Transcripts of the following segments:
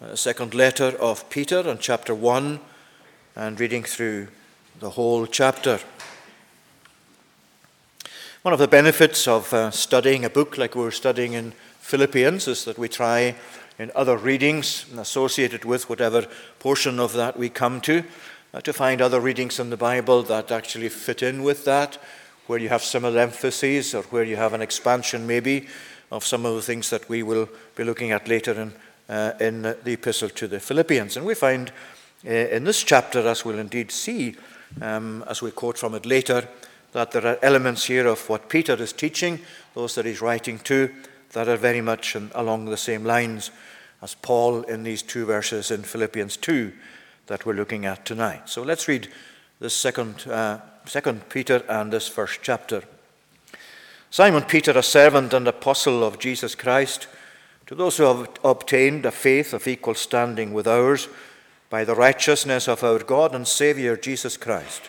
uh, second letter of Peter and chapter 1 and reading through the whole chapter. One of the benefits of uh, studying a book like we're studying in Philippians is that we try in other readings associated with whatever portion of that we come to uh, to find other readings in the Bible that actually fit in with that, where you have similar emphases or where you have an expansion maybe of some of the things that we will be looking at later in, uh, in the epistle to the Philippians. And we find uh, in this chapter, as we'll indeed see um, as we quote from it later, that there are elements here of what Peter is teaching, those that he's writing to, that are very much in, along the same lines as Paul in these two verses in Philippians 2 that we're looking at tonight. So let's read this second, uh, second Peter and this first chapter. Simon Peter, a servant and apostle of Jesus Christ, to those who have obtained a faith of equal standing with ours by the righteousness of our God and Saviour Jesus Christ.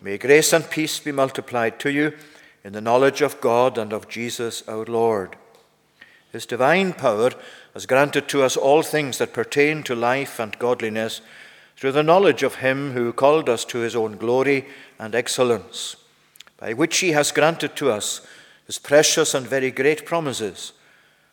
May grace and peace be multiplied to you in the knowledge of God and of Jesus our Lord. His divine power has granted to us all things that pertain to life and godliness through the knowledge of Him who called us to His own glory and excellence, by which He has granted to us His precious and very great promises,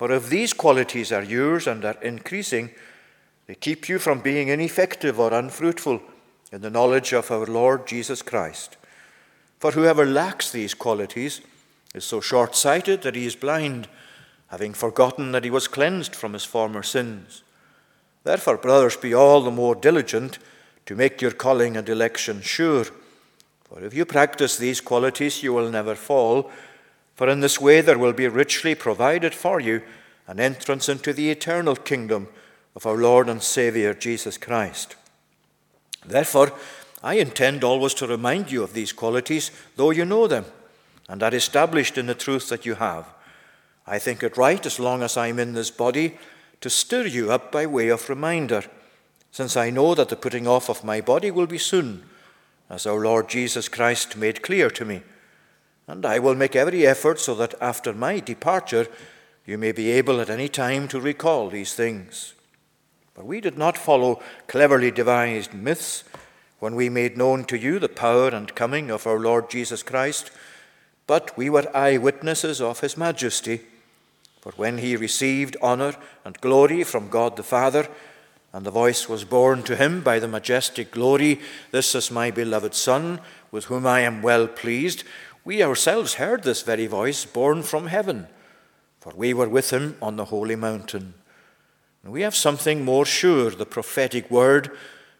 For if these qualities are yours and are increasing, they keep you from being ineffective or unfruitful in the knowledge of our Lord Jesus Christ. For whoever lacks these qualities is so short sighted that he is blind, having forgotten that he was cleansed from his former sins. Therefore, brothers, be all the more diligent to make your calling and election sure. For if you practice these qualities, you will never fall, for in this way there will be richly provided for you an entrance into the eternal kingdom of our Lord and Saviour Jesus Christ. Therefore, I intend always to remind you of these qualities, though you know them, and are established in the truth that you have. I think it right, as long as I am in this body, to stir you up by way of reminder, since I know that the putting off of my body will be soon, as our Lord Jesus Christ made clear to me. And I will make every effort so that after my departure you may be able at any time to recall these things. But we did not follow cleverly devised myths when we made known to you the power and coming of our Lord Jesus Christ, but we were eyewitnesses of his majesty. For when he received honour and glory from God the Father, and the voice was borne to him by the majestic glory, This is my beloved Son, with whom I am well pleased, we ourselves heard this very voice borne from heaven, for we were with him on the holy mountain. And we have something more sure, the prophetic word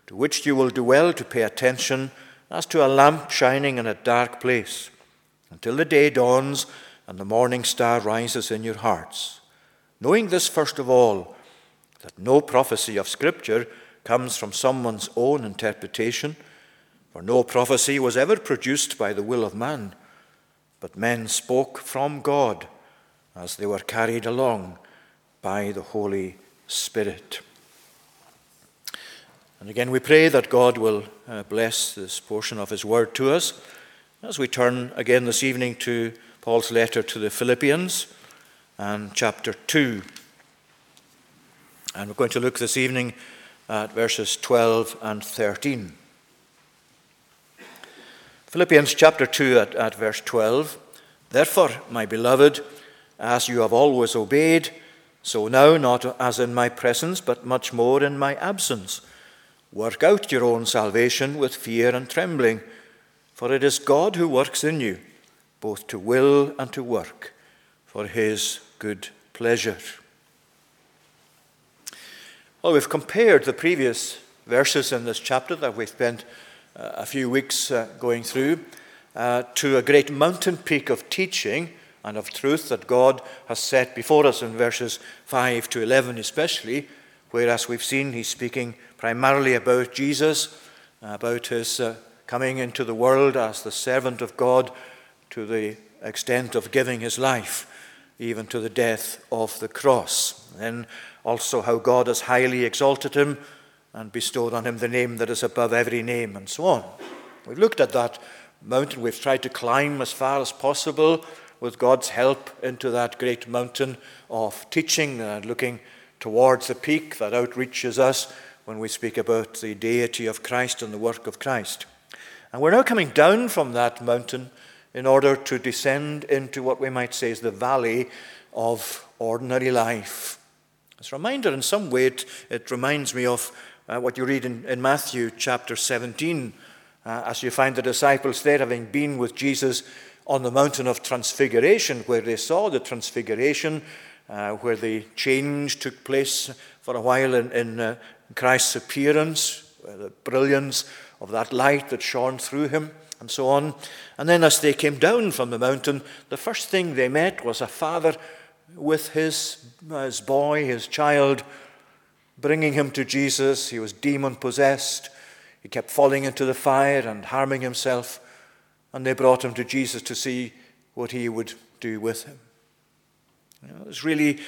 to which you will do well to pay attention as to a lamp shining in a dark place, until the day dawns and the morning star rises in your hearts. Knowing this, first of all, that no prophecy of Scripture comes from someone's own interpretation, for no prophecy was ever produced by the will of man, but men spoke from God as they were carried along by the Holy Spirit. And again, we pray that God will uh, bless this portion of His word to us as we turn again this evening to Paul's letter to the Philippians and chapter 2. And we're going to look this evening at verses 12 and 13. Philippians chapter 2 at, at verse 12. Therefore, my beloved, as you have always obeyed, so now, not as in my presence, but much more in my absence Work out your own salvation with fear and trembling, for it is God who works in you, both to will and to work, for his good pleasure. Well, we've compared the previous verses in this chapter that we've spent uh, a few weeks uh, going through uh, to a great mountain peak of teaching and of truth that God has set before us in verses 5 to 11, especially, where, as we've seen, he's speaking primarily about Jesus, about his uh, coming into the world as the servant of God to the extent of giving his life, even to the death of the cross. Then also how God has highly exalted him and bestowed on him the name that is above every name, and so on. We've looked at that mountain. We've tried to climb as far as possible with God's help into that great mountain of teaching and looking towards the peak that outreaches us when we speak about the deity of Christ and the work of Christ. And we're now coming down from that mountain in order to descend into what we might say is the valley of ordinary life. As a reminder, in some way, it, it reminds me of uh, what you read in, in Matthew chapter 17, uh, as you find the disciples there having been with Jesus on the mountain of transfiguration, where they saw the transfiguration, uh, where the change took place for a while in, in uh, Christ's appearance, the brilliance of that light that shone through him, and so on. And then, as they came down from the mountain, the first thing they met was a father with his, his boy, his child, bringing him to Jesus. He was demon possessed. He kept falling into the fire and harming himself. And they brought him to Jesus to see what he would do with him. You know, it's really,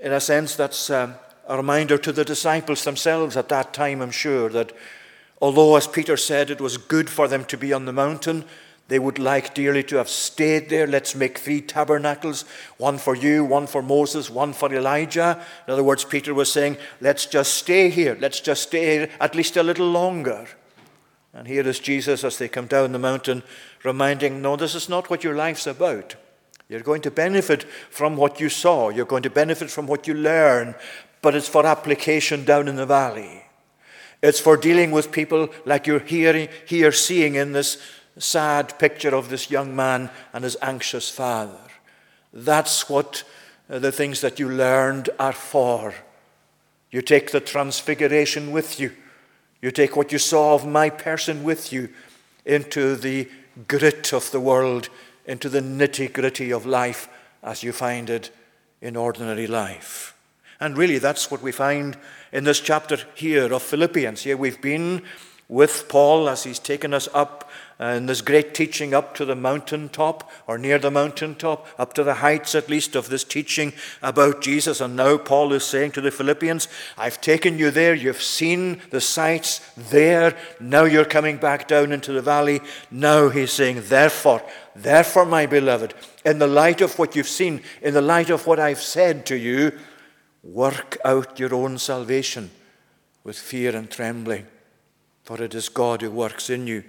in a sense, that's um, a reminder to the disciples themselves at that time, I'm sure, that although, as Peter said, it was good for them to be on the mountain, they would like dearly to have stayed there. Let's make three tabernacles one for you, one for Moses, one for Elijah. In other words, Peter was saying, let's just stay here. Let's just stay here at least a little longer. And here is Jesus as they come down the mountain, reminding, no, this is not what your life's about. You're going to benefit from what you saw, you're going to benefit from what you learn, but it's for application down in the valley. It's for dealing with people like you're hearing, here seeing in this sad picture of this young man and his anxious father. That's what uh, the things that you learned are for. You take the transfiguration with you. You take what you saw of my person with you into the grit of the world, into the nitty gritty of life as you find it in ordinary life. And really, that's what we find in this chapter here of Philippians. Here we've been with Paul as he's taken us up and this great teaching up to the mountaintop or near the mountaintop, up to the heights at least of this teaching about Jesus. And now Paul is saying to the Philippians, I've taken you there, you've seen the sights there, now you're coming back down into the valley. Now he's saying, Therefore, therefore, my beloved, in the light of what you've seen, in the light of what I've said to you, work out your own salvation with fear and trembling. For it is God who works in you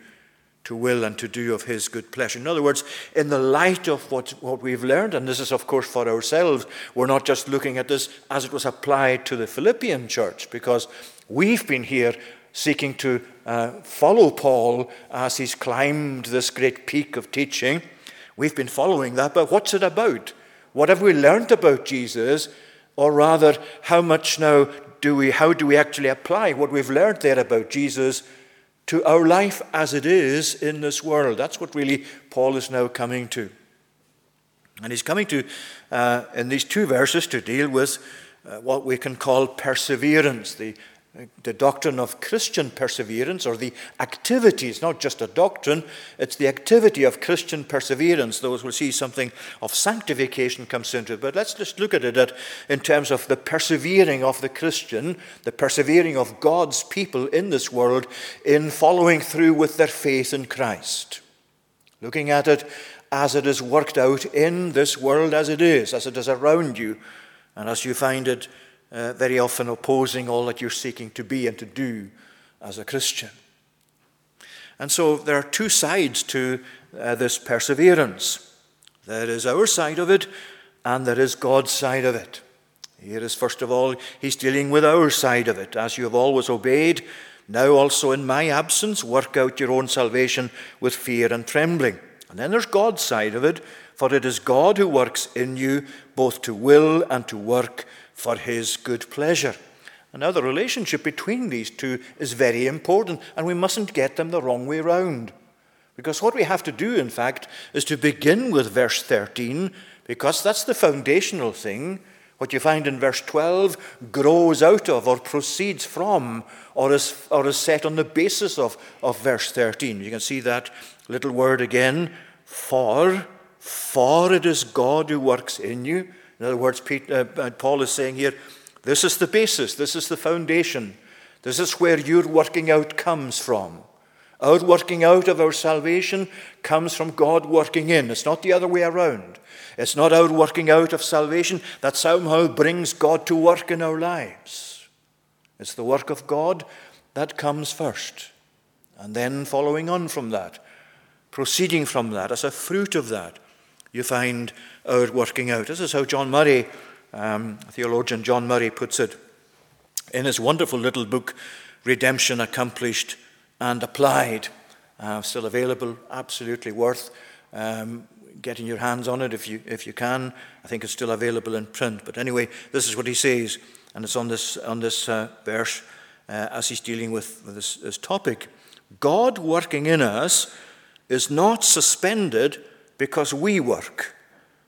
to will and to do of his good pleasure. In other words, in the light of what, what we've learned, and this is, of course, for ourselves, we're not just looking at this as it was applied to the Philippian church, because we've been here seeking to uh, follow Paul as he's climbed this great peak of teaching. We've been following that, but what's it about? What have we learned about Jesus? Or rather, how much now do we, how do we actually apply what we've learned there about Jesus to our life as it is in this world. That's what really Paul is now coming to. And he's coming to, uh, in these two verses, to deal with uh, what we can call perseverance, the the doctrine of Christian perseverance, or the activity, it's not just a doctrine, it's the activity of Christian perseverance. Those will see something of sanctification comes into it. But let's just look at it in terms of the persevering of the Christian, the persevering of God's people in this world in following through with their faith in Christ. Looking at it as it is worked out in this world as it is, as it is around you, and as you find it uh, very often opposing all that you're seeking to be and to do as a Christian. And so there are two sides to uh, this perseverance there is our side of it, and there is God's side of it. Here is, first of all, he's dealing with our side of it. As you have always obeyed, now also in my absence, work out your own salvation with fear and trembling. And then there's God's side of it, for it is God who works in you both to will and to work for his good pleasure. And now the relationship between these two is very important, and we mustn't get them the wrong way round. Because what we have to do, in fact, is to begin with verse 13, because that's the foundational thing. What you find in verse 12 grows out of or proceeds from or is, or is set on the basis of, of verse 13. You can see that little word again for, for it is God who works in you. In other words, uh, uh, Paul is saying here, this is the basis, this is the foundation, this is where your working out comes from. Our working out of our salvation comes from God working in. It's not the other way around. It's not our working out of salvation that somehow brings God to work in our lives. It's the work of God that comes first. And then following on from that, proceeding from that, as a fruit of that, you find our working out. This is how John Murray, um, theologian John Murray, puts it in his wonderful little book, Redemption Accomplished and applied. Uh, still available, absolutely worth um, getting your hands on it if you, if you can. I think it's still available in print. But anyway, this is what he says, and it's on this, on this uh, verse uh, as he's dealing with, with this, this topic. God working in us is not suspended because we work,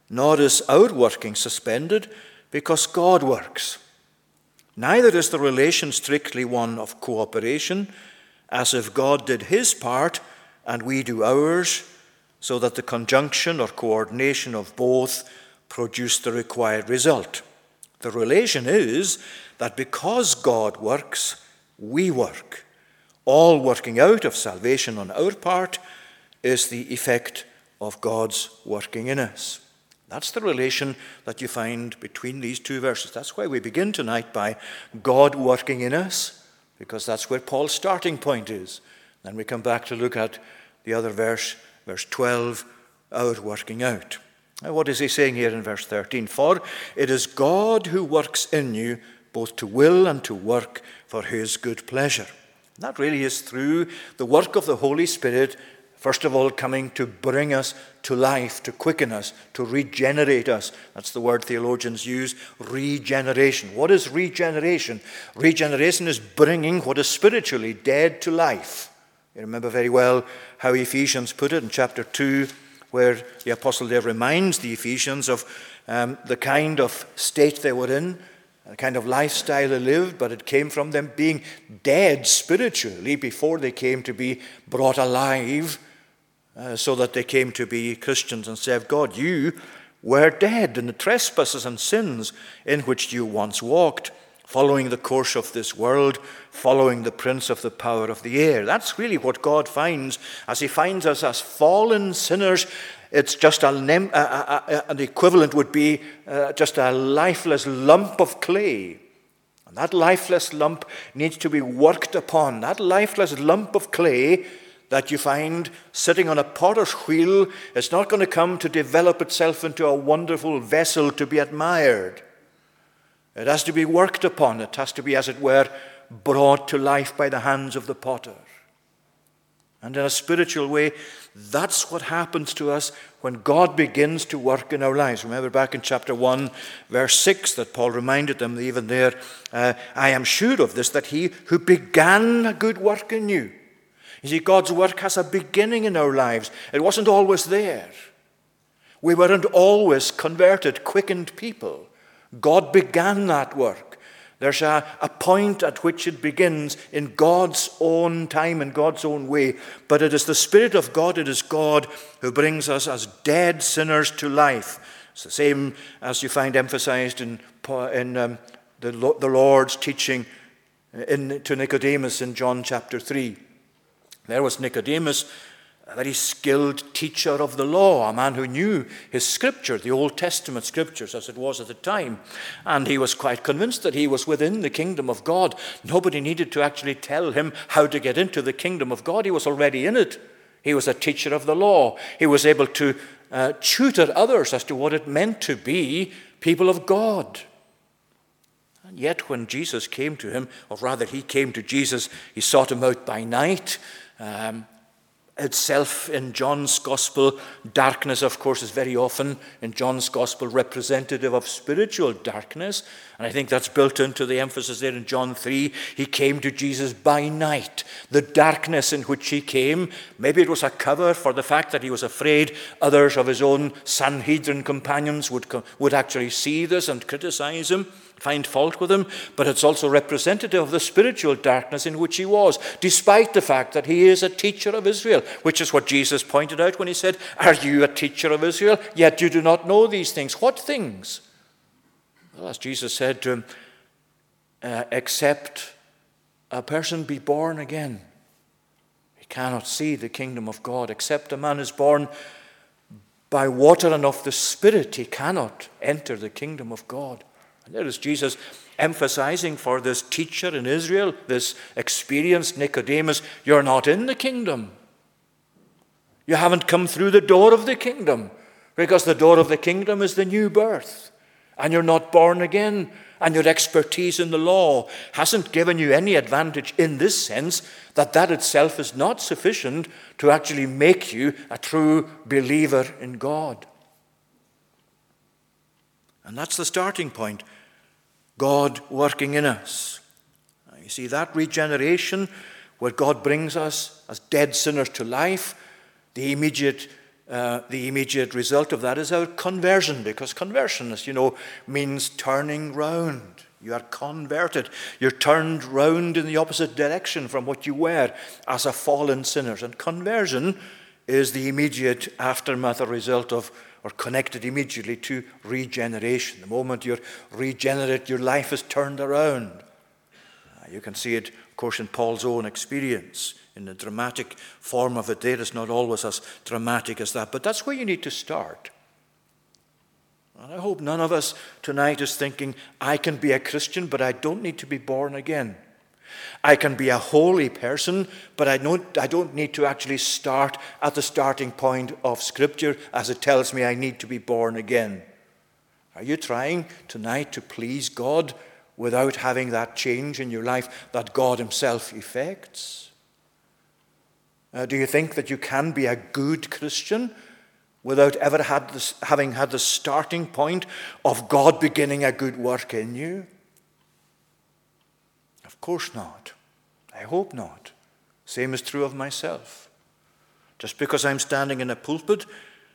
nor is our working suspended because God works. Neither is the relation strictly one of cooperation as if God did his part and we do ours, so that the conjunction or coordination of both produce the required result. The relation is that because God works, we work. All working out of salvation on our part is the effect of God's working in us. That's the relation that you find between these two verses. That's why we begin tonight by God working in us because that's where Paul's starting point is. Then we come back to look at the other verse, verse 12, our working out. Now, what is he saying here in verse 13? For it is God who works in you both to will and to work for his good pleasure. And that really is through the work of the Holy Spirit First of all, coming to bring us to life, to quicken us, to regenerate us. That's the word theologians use regeneration. What is regeneration? Regeneration is bringing what is spiritually dead to life. You remember very well how Ephesians put it in chapter 2, where the apostle there reminds the Ephesians of um, the kind of state they were in, the kind of lifestyle they lived, but it came from them being dead spiritually before they came to be brought alive uh, so that they came to be Christians and serve God. You were dead in the trespasses and sins in which you once walked, following the course of this world, following the prince of the power of the air. That's really what God finds as He finds us as fallen sinners. It's just a, a, a, an equivalent would be uh, just a lifeless lump of clay. And that lifeless lump needs to be worked upon. That lifeless lump of clay that you find sitting on a potter's wheel is not going to come to develop itself into a wonderful vessel to be admired. It has to be worked upon. It has to be, as it were, brought to life by the hands of the potter. And in a spiritual way, that's what happens to us when God begins to work in our lives. Remember back in chapter 1, verse 6, that Paul reminded them, even there, uh, I am sure of this, that he who began a good work in you you see, God's work has a beginning in our lives. It wasn't always there. We weren't always converted, quickened people. God began that work. There's a, a point at which it begins in God's own time and God's own way. But it is the Spirit of God, it is God who brings us as dead sinners to life. It's the same as you find emphasized in, in um, the, the Lord's teaching in, to Nicodemus in John chapter 3. There was Nicodemus, a very skilled teacher of the law, a man who knew his scripture, the Old Testament scriptures as it was at the time. And he was quite convinced that he was within the kingdom of God. Nobody needed to actually tell him how to get into the kingdom of God, he was already in it. He was a teacher of the law. He was able to uh, tutor others as to what it meant to be people of God. And yet, when Jesus came to him, or rather, he came to Jesus, he sought him out by night um, itself in John's Gospel. Darkness, of course, is very often in John's Gospel representative of spiritual darkness. And I think that's built into the emphasis there in John 3. He came to Jesus by night. The darkness in which he came, maybe it was a cover for the fact that he was afraid others of his own Sanhedrin companions would, would actually see this and criticize him find fault with him, but it's also representative of the spiritual darkness in which he was, despite the fact that he is a teacher of Israel, which is what Jesus pointed out when he said, Are you a teacher of Israel? Yet you do not know these things. What things? Well, as Jesus said to him, uh, except a person be born again, he cannot see the kingdom of God. Except a man is born by water and of the Spirit, he cannot enter the kingdom of God. There is Jesus emphasizing for this teacher in Israel, this experienced Nicodemus, you're not in the kingdom. You haven't come through the door of the kingdom because the door of the kingdom is the new birth. And you're not born again. And your expertise in the law hasn't given you any advantage in this sense that that itself is not sufficient to actually make you a true believer in God. And that's the starting point God working in us. You see, that regeneration, where God brings us as dead sinners to life, the immediate, uh, the immediate result of that is our conversion, because conversion, as you know, means turning round. You are converted. You're turned round in the opposite direction from what you were as a fallen sinner. And conversion is the immediate aftermath or result of or connected immediately to regeneration. The moment you're regenerate, your life is turned around. Uh, you can see it, of course, in Paul's own experience. In the dramatic form of it, there is not always as dramatic as that, but that's where you need to start. And I hope none of us tonight is thinking, I can be a Christian, but I don't need to be born again. I can be a holy person, but I don't, I don't need to actually start at the starting point of Scripture as it tells me I need to be born again. Are you trying tonight to please God without having that change in your life that God Himself effects? Uh, do you think that you can be a good Christian without ever had this, having had the starting point of God beginning a good work in you? Course not. I hope not. Same is true of myself. Just because I'm standing in a pulpit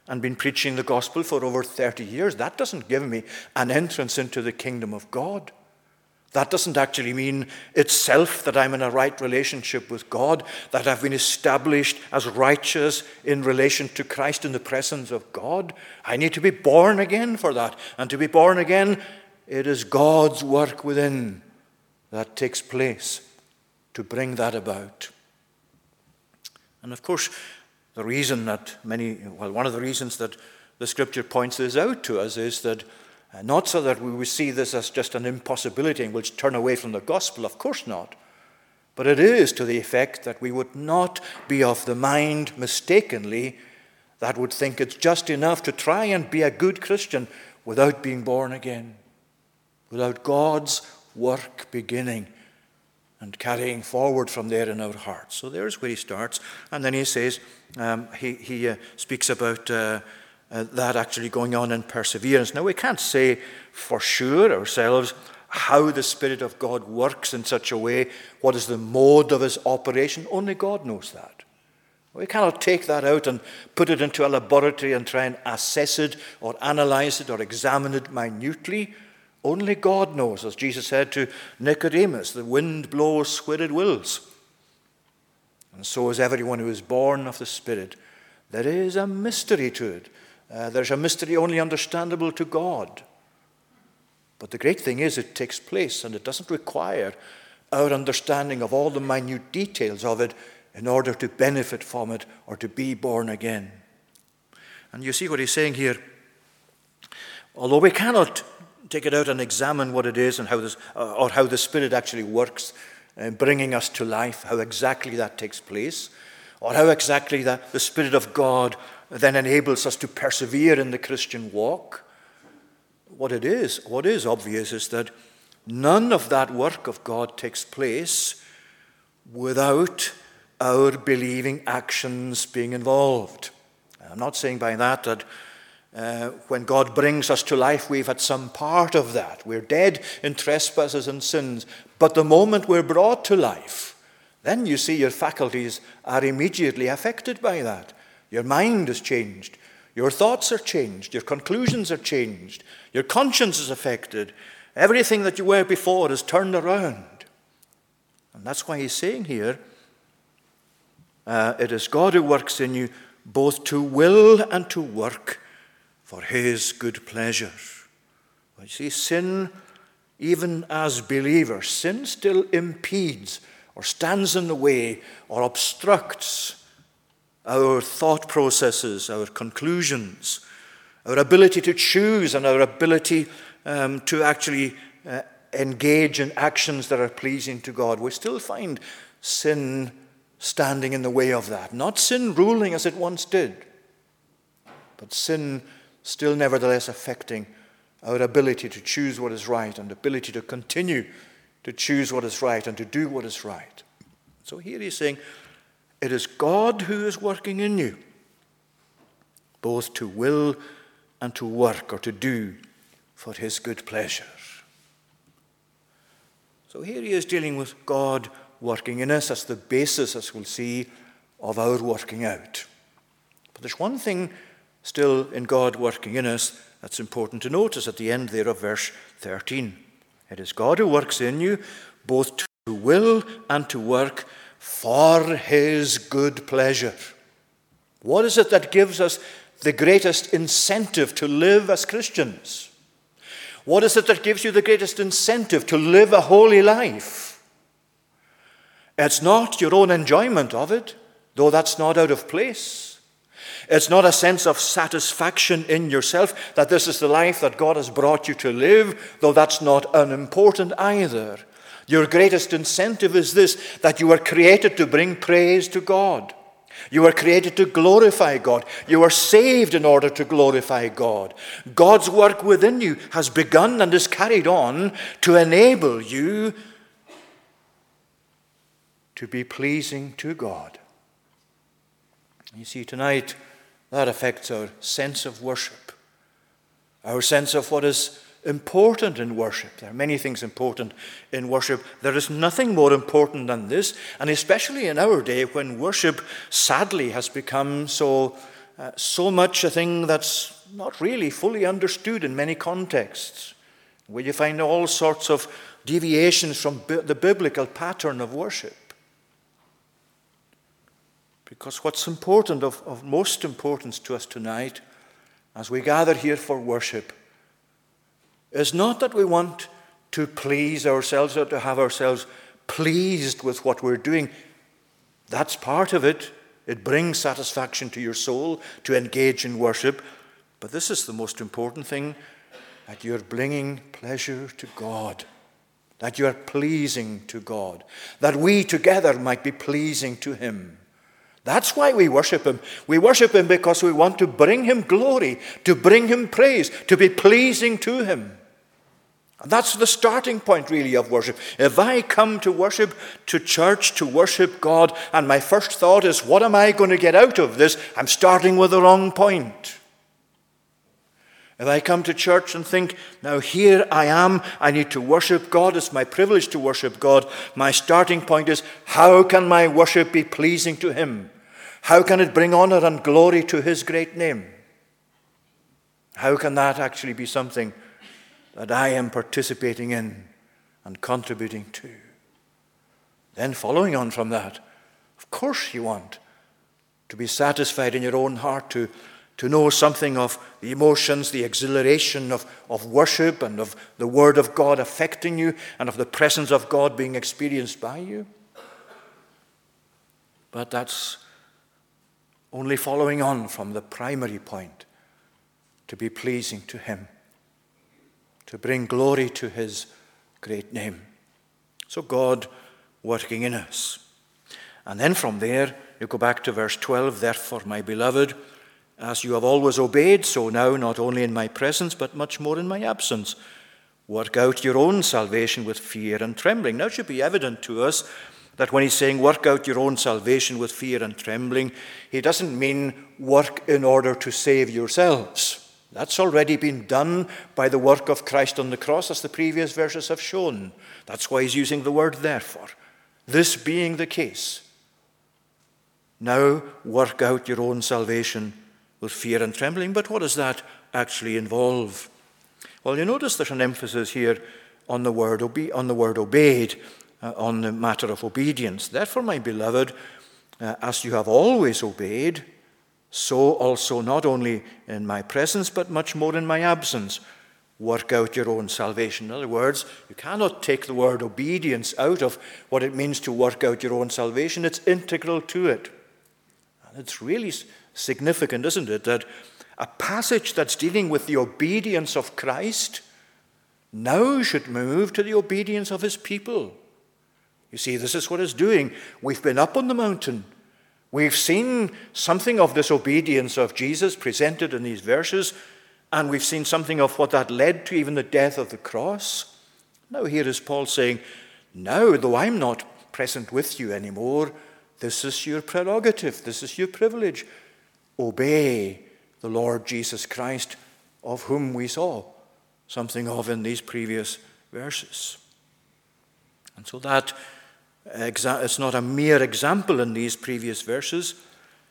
and been preaching the gospel for over 30 years, that doesn't give me an entrance into the kingdom of God. That doesn't actually mean itself that I'm in a right relationship with God, that I've been established as righteous in relation to Christ in the presence of God. I need to be born again for that. And to be born again, it is God's work within that takes place to bring that about. And of course, the reason that many, well, one of the reasons that the scripture points this out to us is that uh, not so that we will see this as just an impossibility and we'll turn away from the gospel, of course not. But it is to the effect that we would not be of the mind mistakenly that would think it's just enough to try and be a good Christian without being born again, without God's work beginning and carrying forward from there in our hearts. So there's where he starts. And then he says, um, he, he uh, speaks about uh, uh, that actually going on in perseverance. Now, we can't say for sure ourselves how the Spirit of God works in such a way, what is the mode of his operation. Only God knows that. We cannot take that out and put it into a laboratory and try and assess it or analyze it or examine it minutely. Only God knows, as Jesus said to Nicodemus, the wind blows where it wills. And so is everyone who is born of the Spirit. There is a mystery to it. Uh, there's a mystery only understandable to God. But the great thing is, it takes place and it doesn't require our understanding of all the minute details of it in order to benefit from it or to be born again. And you see what he's saying here. Although we cannot take it out and examine what it is and how this, uh, or how the Spirit actually works in bringing us to life, how exactly that takes place, or how exactly that the Spirit of God then enables us to persevere in the Christian walk. What it is, what is obvious is that none of that work of God takes place without our believing actions being involved. I'm not saying by that that uh, when God brings us to life, we've had some part of that. We're dead in trespasses and sins. But the moment we're brought to life, then you see your faculties are immediately affected by that. Your mind is changed. Your thoughts are changed. Your conclusions are changed. Your conscience is affected. Everything that you were before is turned around. And that's why he's saying here uh, it is God who works in you both to will and to work for his good pleasure. You see, sin, even as believers, sin still impedes or stands in the way or obstructs our thought processes, our conclusions, our ability to choose, and our ability um, to actually uh, engage in actions that are pleasing to God. We still find sin standing in the way of that. Not sin ruling as it once did, but sin still nevertheless affecting our ability to choose what is right and ability to continue to choose what is right and to do what is right. So here he's saying, it is God who is working in you, both to will and to work or to do for his good pleasure. So here he is dealing with God working in us as the basis, as we'll see, of our working out. But there's one thing still in God working in us that's important to notice at the end there of verse 13. It is God who works in you both to will and to work for his good pleasure. What is it that gives us the greatest incentive to live as Christians? What is it that gives you the greatest incentive to live a holy life? It's not your own enjoyment of it, though that's not out of place. It's not a sense of satisfaction in yourself that this is the life that God has brought you to live, though that's not unimportant either. Your greatest incentive is this that you were created to bring praise to God. You were created to glorify God. You were saved in order to glorify God. God's work within you has begun and is carried on to enable you to be pleasing to God. You see, tonight, that affects our sense of worship, our sense of what is important in worship. There are many things important in worship. There is nothing more important than this, and especially in our day when worship sadly has become so, uh, so much a thing that's not really fully understood in many contexts, where you find all sorts of deviations from the biblical pattern of worship. Because what's important, of, of most importance to us tonight, as we gather here for worship, is not that we want to please ourselves or to have ourselves pleased with what we're doing. That's part of it. It brings satisfaction to your soul to engage in worship. But this is the most important thing that you're bringing pleasure to God, that you are pleasing to God, that we together might be pleasing to Him. That's why we worship Him. We worship Him because we want to bring Him glory, to bring Him praise, to be pleasing to Him. That's the starting point, really, of worship. If I come to worship, to church, to worship God, and my first thought is, what am I going to get out of this? I'm starting with the wrong point. If I come to church and think, now here I am, I need to worship God, it's my privilege to worship God, my starting point is, how can my worship be pleasing to Him? How can it bring honor and glory to His great name? How can that actually be something that I am participating in and contributing to. Then, following on from that, of course, you want to be satisfied in your own heart to, to know something of the emotions, the exhilaration of, of worship and of the Word of God affecting you and of the presence of God being experienced by you. But that's only following on from the primary point to be pleasing to Him to bring glory to his great name. So, God working in us. And then from there, you go back to verse 12 Therefore, my beloved, as you have always obeyed, so now, not only in my presence, but much more in my absence, work out your own salvation with fear and trembling. Now, it should be evident to us That when he's saying, work out your own salvation with fear and trembling, he doesn't mean work in order to save yourselves. That's already been done by the work of Christ on the cross, as the previous verses have shown. That's why he's using the word therefore. This being the case, now work out your own salvation with fear and trembling. But what does that actually involve? Well, you notice there's an emphasis here on the word, obe- on the word obeyed, on the matter of obedience. Therefore, my beloved, uh, as you have always obeyed, so also not only in my presence, but much more in my absence, work out your own salvation. In other words, you cannot take the word obedience out of what it means to work out your own salvation. It's integral to it. And it's really significant, isn't it, that a passage that's dealing with the obedience of Christ now should move to the obedience of his people. You see, this is what it's doing. We've been up on the mountain. We've seen something of this obedience of Jesus presented in these verses, and we've seen something of what that led to, even the death of the cross. Now, here is Paul saying, Now, though I'm not present with you anymore, this is your prerogative, this is your privilege. Obey the Lord Jesus Christ, of whom we saw something of in these previous verses. And so that it's not a mere example in these previous verses,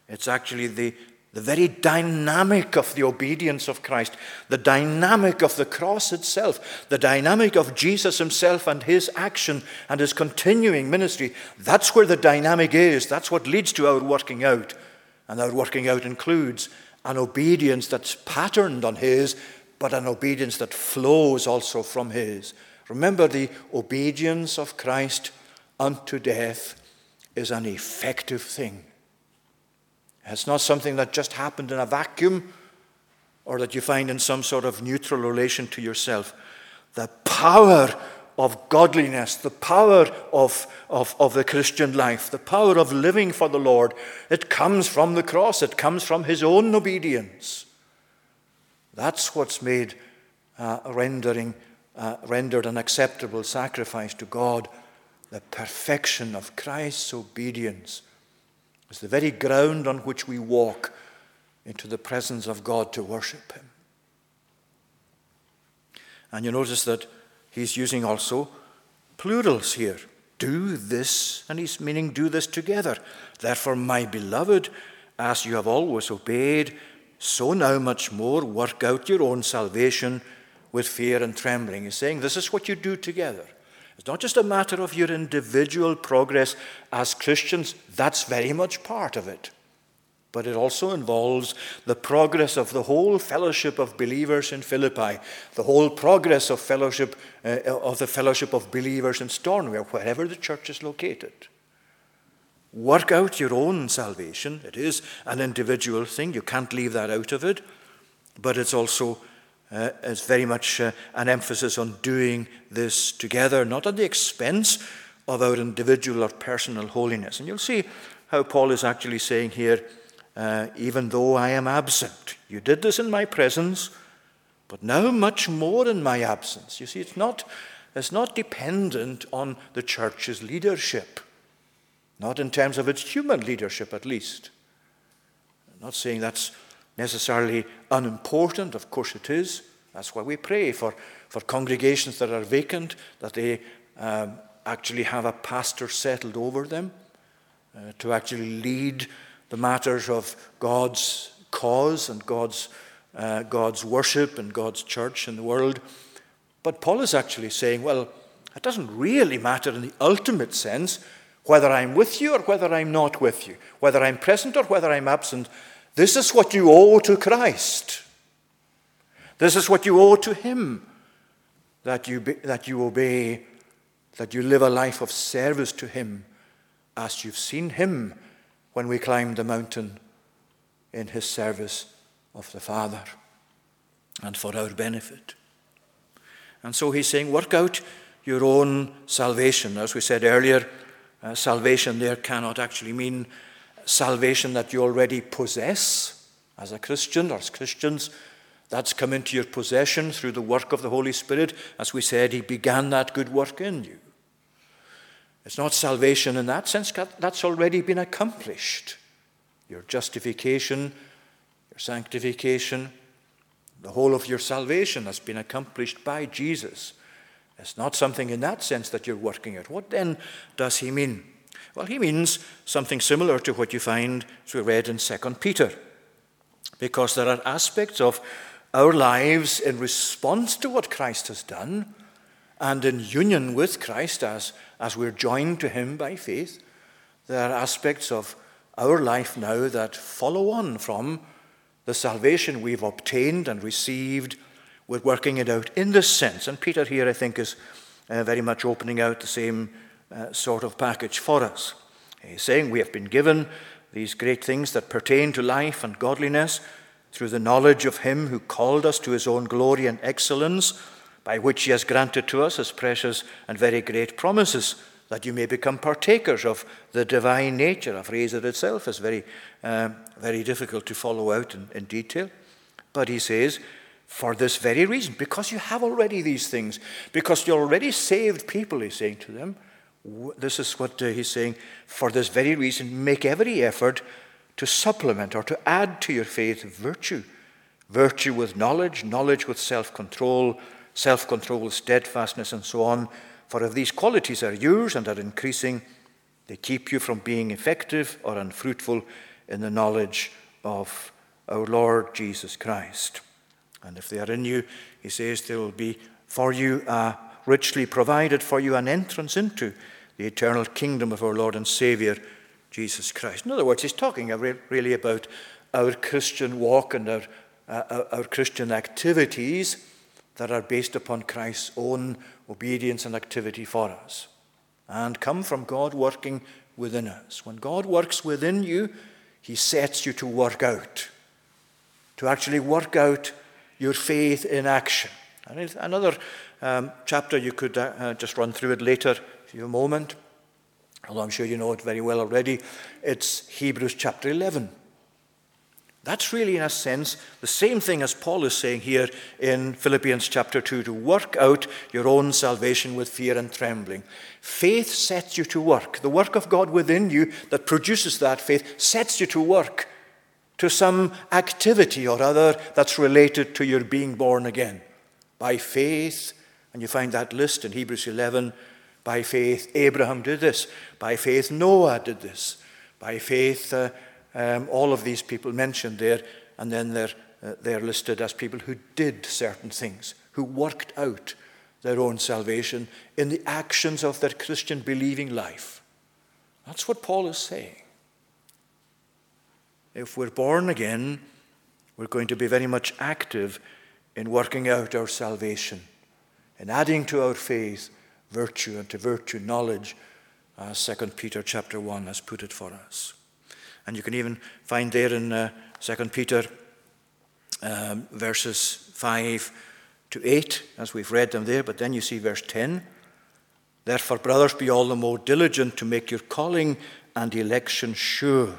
it's actually the, the very dynamic of the obedience of Christ, the dynamic of the cross itself, the dynamic of Jesus himself and his action and his continuing ministry. That's where the dynamic is. That's what leads to our working out. And our working out includes an obedience that's patterned on His, but an obedience that flows also from His. Remember, the obedience of Christ unto death is an effective thing. It's not something that just happened in a vacuum or that you find in some sort of neutral relation to yourself. The power of godliness, the power of, of, of the Christian life, the power of living for the Lord, it comes from the cross, it comes from his own obedience. That's what's made uh, rendering, uh, rendered an acceptable sacrifice to God. The perfection of Christ's obedience is the very ground on which we walk into the presence of God to worship Him. And you notice that he's using also plurals here. Do this, and he's meaning do this together. Therefore, my beloved, as you have always obeyed, so now much more work out your own salvation with fear and trembling. He's saying this is what you do together. It's not just a matter of your individual progress as Christians, that's very much part of it but it also involves the progress of the whole fellowship of believers in Philippi, the whole progress of fellowship uh, of the fellowship of believers in Stornoway, wherever the church is located. Work out your own salvation. It is an individual thing. You can't leave that out of it. But it's also uh, it's very much uh, an emphasis on doing this together, not at the expense of our individual or personal holiness. And you'll see how Paul is actually saying here uh, even though I am absent. You did this in my presence, but now much more in my absence. You see, it's not, it's not dependent on the church's leadership, not in terms of its human leadership, at least. I'm not saying that's necessarily unimportant, of course it is. That's why we pray for, for congregations that are vacant, that they um, actually have a pastor settled over them uh, to actually lead the matters of God's cause and God's, uh, God's worship and God's church in the world. But Paul is actually saying, well, it doesn't really matter in the ultimate sense whether I'm with you or whether I'm not with you, whether I'm present or whether I'm absent. This is what you owe to Christ. This is what you owe to Him that you, be, that you obey, that you live a life of service to Him as you've seen Him when we climbed the mountain in his service of the Father and for our benefit. And so he's saying, work out your own salvation. As we said earlier, uh, salvation there cannot actually mean salvation that you already possess as a Christian or as Christians. That's come into your possession through the work of the Holy Spirit. As we said, He began that good work in you. It's not salvation in that sense, that's already been accomplished. Your justification, your sanctification, the whole of your salvation has been accomplished by Jesus. It's not something in that sense that you're working at. What then does he mean? Well, he means something similar to what you find, as we read in 2 Peter, because there are aspects of our lives in response to what Christ has done and in union with Christ as, as we're joined to him by faith. There are aspects of our life now that follow on from the salvation we've obtained and received. We're working it out in this sense. And Peter here, I think, is uh, very much opening out the same uh, sort of package for us. He's saying we have been given these great things that pertain to life and godliness through the knowledge of Him who called us to His own glory and excellence, by which He has granted to us His precious and very great promises, that you may become partakers of the divine nature. A phrase that itself is very, uh, very difficult to follow out in, in detail. But He says, for this very reason, because you have already these things, because you're already saved people, He's saying to them, this is what uh, he's saying. For this very reason, make every effort to supplement or to add to your faith virtue. Virtue with knowledge, knowledge with self control, self control steadfastness, and so on. For if these qualities are yours and are increasing, they keep you from being effective or unfruitful in the knowledge of our Lord Jesus Christ. And if they are in you, he says, there will be for you a richly provided for you an entrance into the eternal kingdom of our Lord and Savior, Jesus Christ. In other words, he's talking really about our Christian walk and our, uh, our Christian activities that are based upon Christ's own obedience and activity for us and come from God working within us. When God works within you, he sets you to work out, to actually work out your faith in action. And another um, chapter, you could uh, uh, just run through it later you a moment, although I'm sure you know it very well already. It's Hebrews chapter 11. That's really, in a sense, the same thing as Paul is saying here in Philippians chapter 2 to work out your own salvation with fear and trembling. Faith sets you to work. The work of God within you that produces that faith sets you to work to some activity or other that's related to your being born again. By faith, and you find that list in Hebrews 11. By faith, Abraham did this. By faith, Noah did this. By faith, uh, um, all of these people mentioned there, and then they're, uh, they're listed as people who did certain things, who worked out their own salvation in the actions of their Christian believing life. That's what Paul is saying. If we're born again, we're going to be very much active in working out our salvation in adding to our faith virtue, and to virtue knowledge, as 2 Peter chapter 1 has put it for us. And you can even find there in uh, 2 Peter um, verses 5 to 8, as we've read them there, but then you see verse 10. Therefore, brothers, be all the more diligent to make your calling and election sure.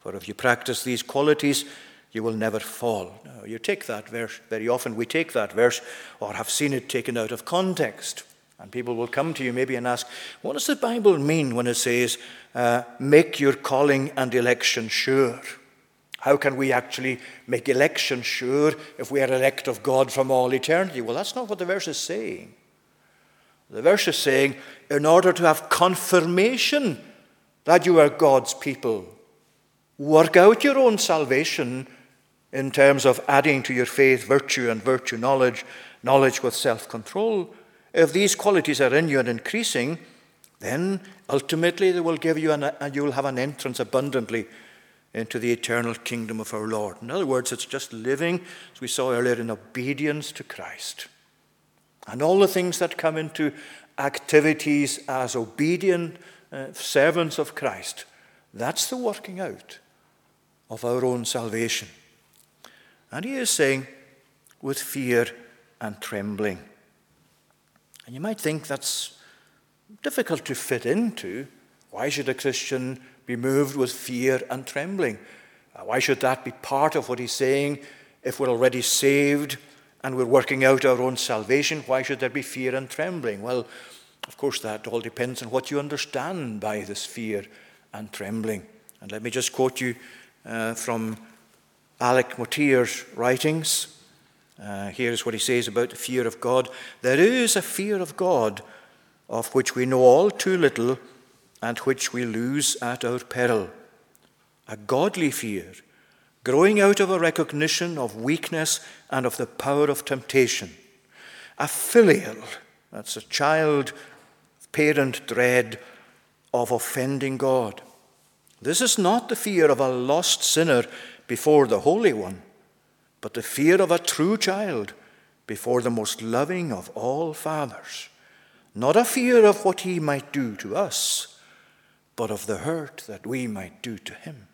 For if you practice these qualities, you will never fall. Now, you take that verse, very often we take that verse or have seen it taken out of context. And people will come to you maybe and ask, what does the Bible mean when it says, uh, make your calling and election sure? How can we actually make election sure if we are elect of God from all eternity? Well, that's not what the verse is saying. The verse is saying, in order to have confirmation that you are God's people, work out your own salvation in terms of adding to your faith virtue and virtue knowledge, knowledge with self control, if these qualities are in you and increasing, then ultimately they will give you an, and you will have an entrance abundantly into the eternal kingdom of our Lord. In other words, it's just living, as we saw earlier, in obedience to Christ. And all the things that come into activities as obedient uh, servants of Christ, that's the working out of our own salvation. And he is saying, with fear and trembling. And you might think that's difficult to fit into. Why should a Christian be moved with fear and trembling? Uh, why should that be part of what he's saying? If we're already saved and we're working out our own salvation, why should there be fear and trembling? Well, Of course, that all depends on what you understand by this fear and trembling. And let me just quote you uh, from Alec Motyer's writings. Uh, here's what he says about the fear of God. There is a fear of God of which we know all too little and which we lose at our peril. A godly fear growing out of a recognition of weakness and of the power of temptation. A filial, that's a child parent dread of offending God. This is not the fear of a lost sinner before the Holy One, but the fear of a true child before the most loving of all fathers. Not a fear of what he might do to us, but of the hurt that we might do to him.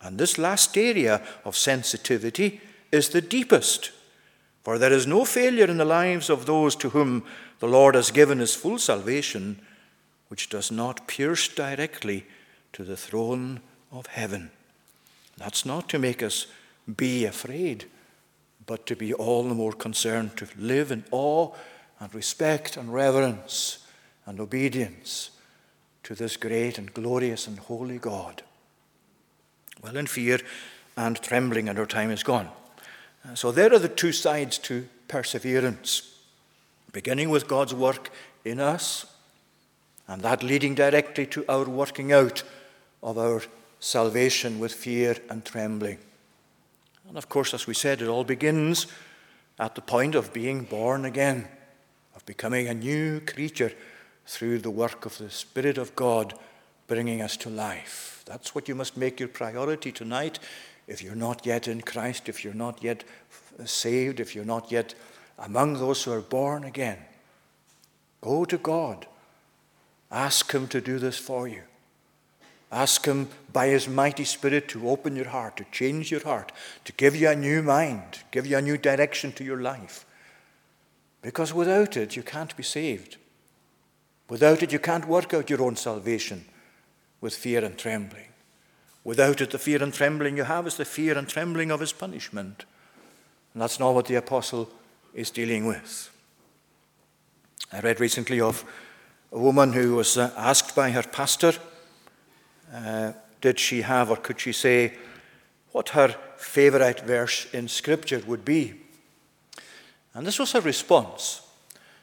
And this last area of sensitivity is the deepest, for there is no failure in the lives of those to whom the Lord has given his full salvation, which does not pierce directly to the throne of heaven. That's not to make us be afraid, but to be all the more concerned to live in awe and respect and reverence and obedience to this great and glorious and holy God. Well, in fear and trembling, and our time is gone. Uh, so, there are the two sides to perseverance beginning with God's work in us, and that leading directly to our working out of our salvation with fear and trembling. And of course, as we said, it all begins at the point of being born again of becoming a new creature through the work of the Spirit of God bringing us to life. That's what you must make your priority tonight. If you're not yet in Christ, if you're not yet saved, if you're not yet among those who are born again, go to God. Ask Him to do this for you. Ask Him by His mighty Spirit to open your heart, to change your heart, to give you a new mind, give you a new direction to your life. Because without it, you can't be saved. Without it, you can't work out your own salvation with fear and trembling. Without it, the fear and trembling you have is the fear and trembling of his punishment. And that's not what the apostle is dealing with. I read recently of a woman who was uh, asked by her pastor, uh, did she have or could she say what her favorite verse in Scripture would be? And this was her response.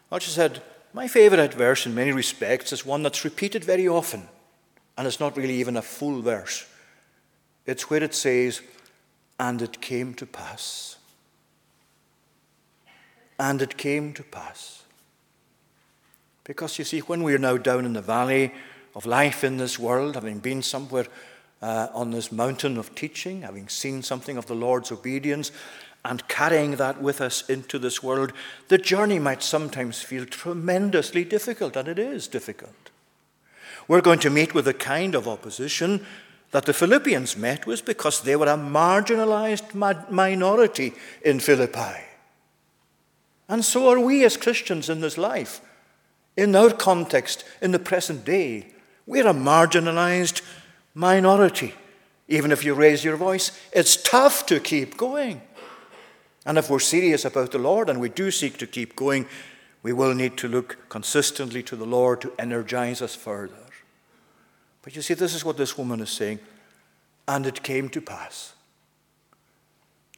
Well, she said, My favorite verse in many respects is one that's repeated very often, and it's not really even a full verse. It's where it says, And it came to pass. And it came to pass. Because you see, when we are now down in the valley of life in this world, having been somewhere uh, on this mountain of teaching, having seen something of the Lord's obedience, and carrying that with us into this world, the journey might sometimes feel tremendously difficult, and it is difficult. We're going to meet with the kind of opposition that the Philippians met with because they were a marginalized minority in Philippi. And so are we as Christians in this life. In our context, in the present day, we're a marginalized minority. Even if you raise your voice, it's tough to keep going. And if we're serious about the Lord and we do seek to keep going, we will need to look consistently to the Lord to energize us further. But you see, this is what this woman is saying. And it came to pass.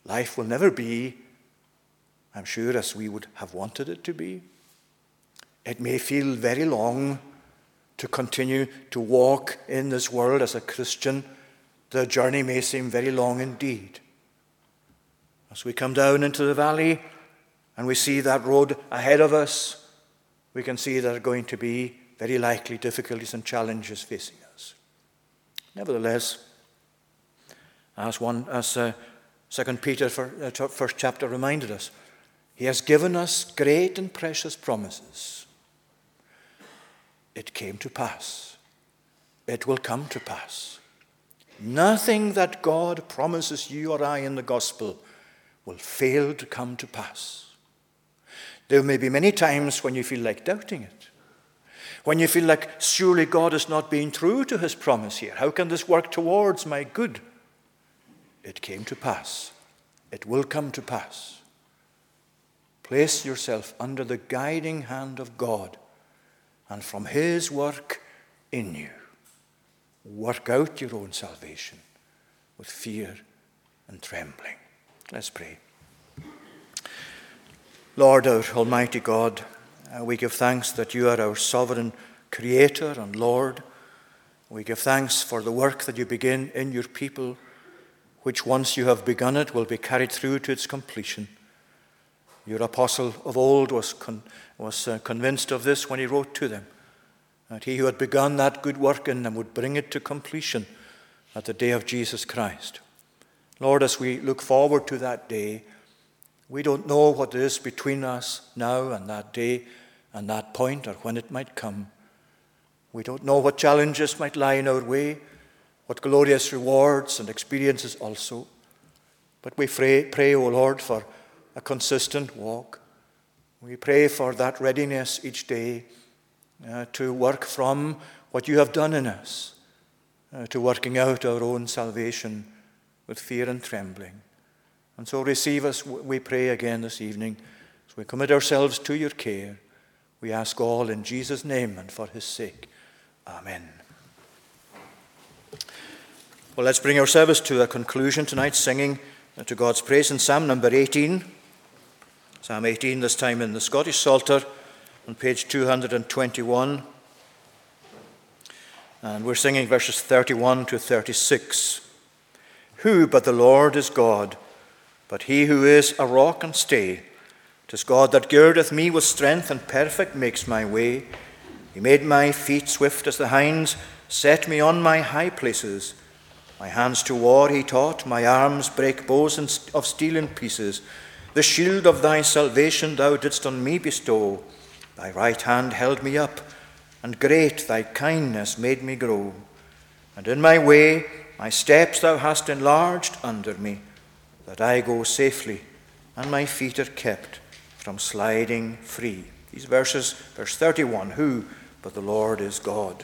Life will never be, I'm sure, as we would have wanted it to be. It may feel very long to continue to walk in this world as a Christian. The journey may seem very long indeed. As we come down into the valley and we see that road ahead of us, we can see there are going to be very likely difficulties and challenges facing us. Nevertheless, as one, as uh, Second Peter, for, uh, first chapter, reminded us, He has given us great and precious promises. It came to pass. It will come to pass. Nothing that God promises you or I in the gospel will fail to come to pass. There may be many times when you feel like doubting it. When you feel like, surely God is not being true to his promise here. How can this work towards my good? It came to pass. It will come to pass. Place yourself under the guiding hand of God and from his work in you, work out your own salvation with fear and trembling. Let's pray. Lord, our Almighty God, uh, we give thanks that you are our sovereign Creator and Lord. We give thanks for the work that you begin in your people, which once you have begun it will be carried through to its completion. Your apostle of old was, con- was uh, convinced of this when he wrote to them that he who had begun that good work in them would bring it to completion at the day of Jesus Christ. Lord, as we look forward to that day, we don't know what is between us now and that day and that point or when it might come. We don't know what challenges might lie in our way, what glorious rewards and experiences also. But we pray, pray, O Lord, for a consistent walk. We pray for that readiness each day uh, to work from what you have done in us, uh, to working out our own salvation with fear and trembling. And so receive us, we pray again this evening, as we commit ourselves to your care. We ask all in Jesus' name and for his sake. Amen. Well, let's bring our service to a conclusion tonight, singing to God's praise in Psalm number 18. Psalm 18, this time in the Scottish Psalter, on page 221. And we're singing verses 31 to 36. Who but the Lord is God? But he who is a rock and stay, tis God that girdeth me with strength and perfect makes my way. He made my feet swift as the hinds, set me on my high places. My hands to war he taught, my arms break bows of steel in pieces. The shield of thy salvation thou didst on me bestow. Thy right hand held me up, and great thy kindness made me grow. And in my way my steps thou hast enlarged under me that I go safely and my feet are kept from sliding free. These verses, verse 31 Who but the Lord is God?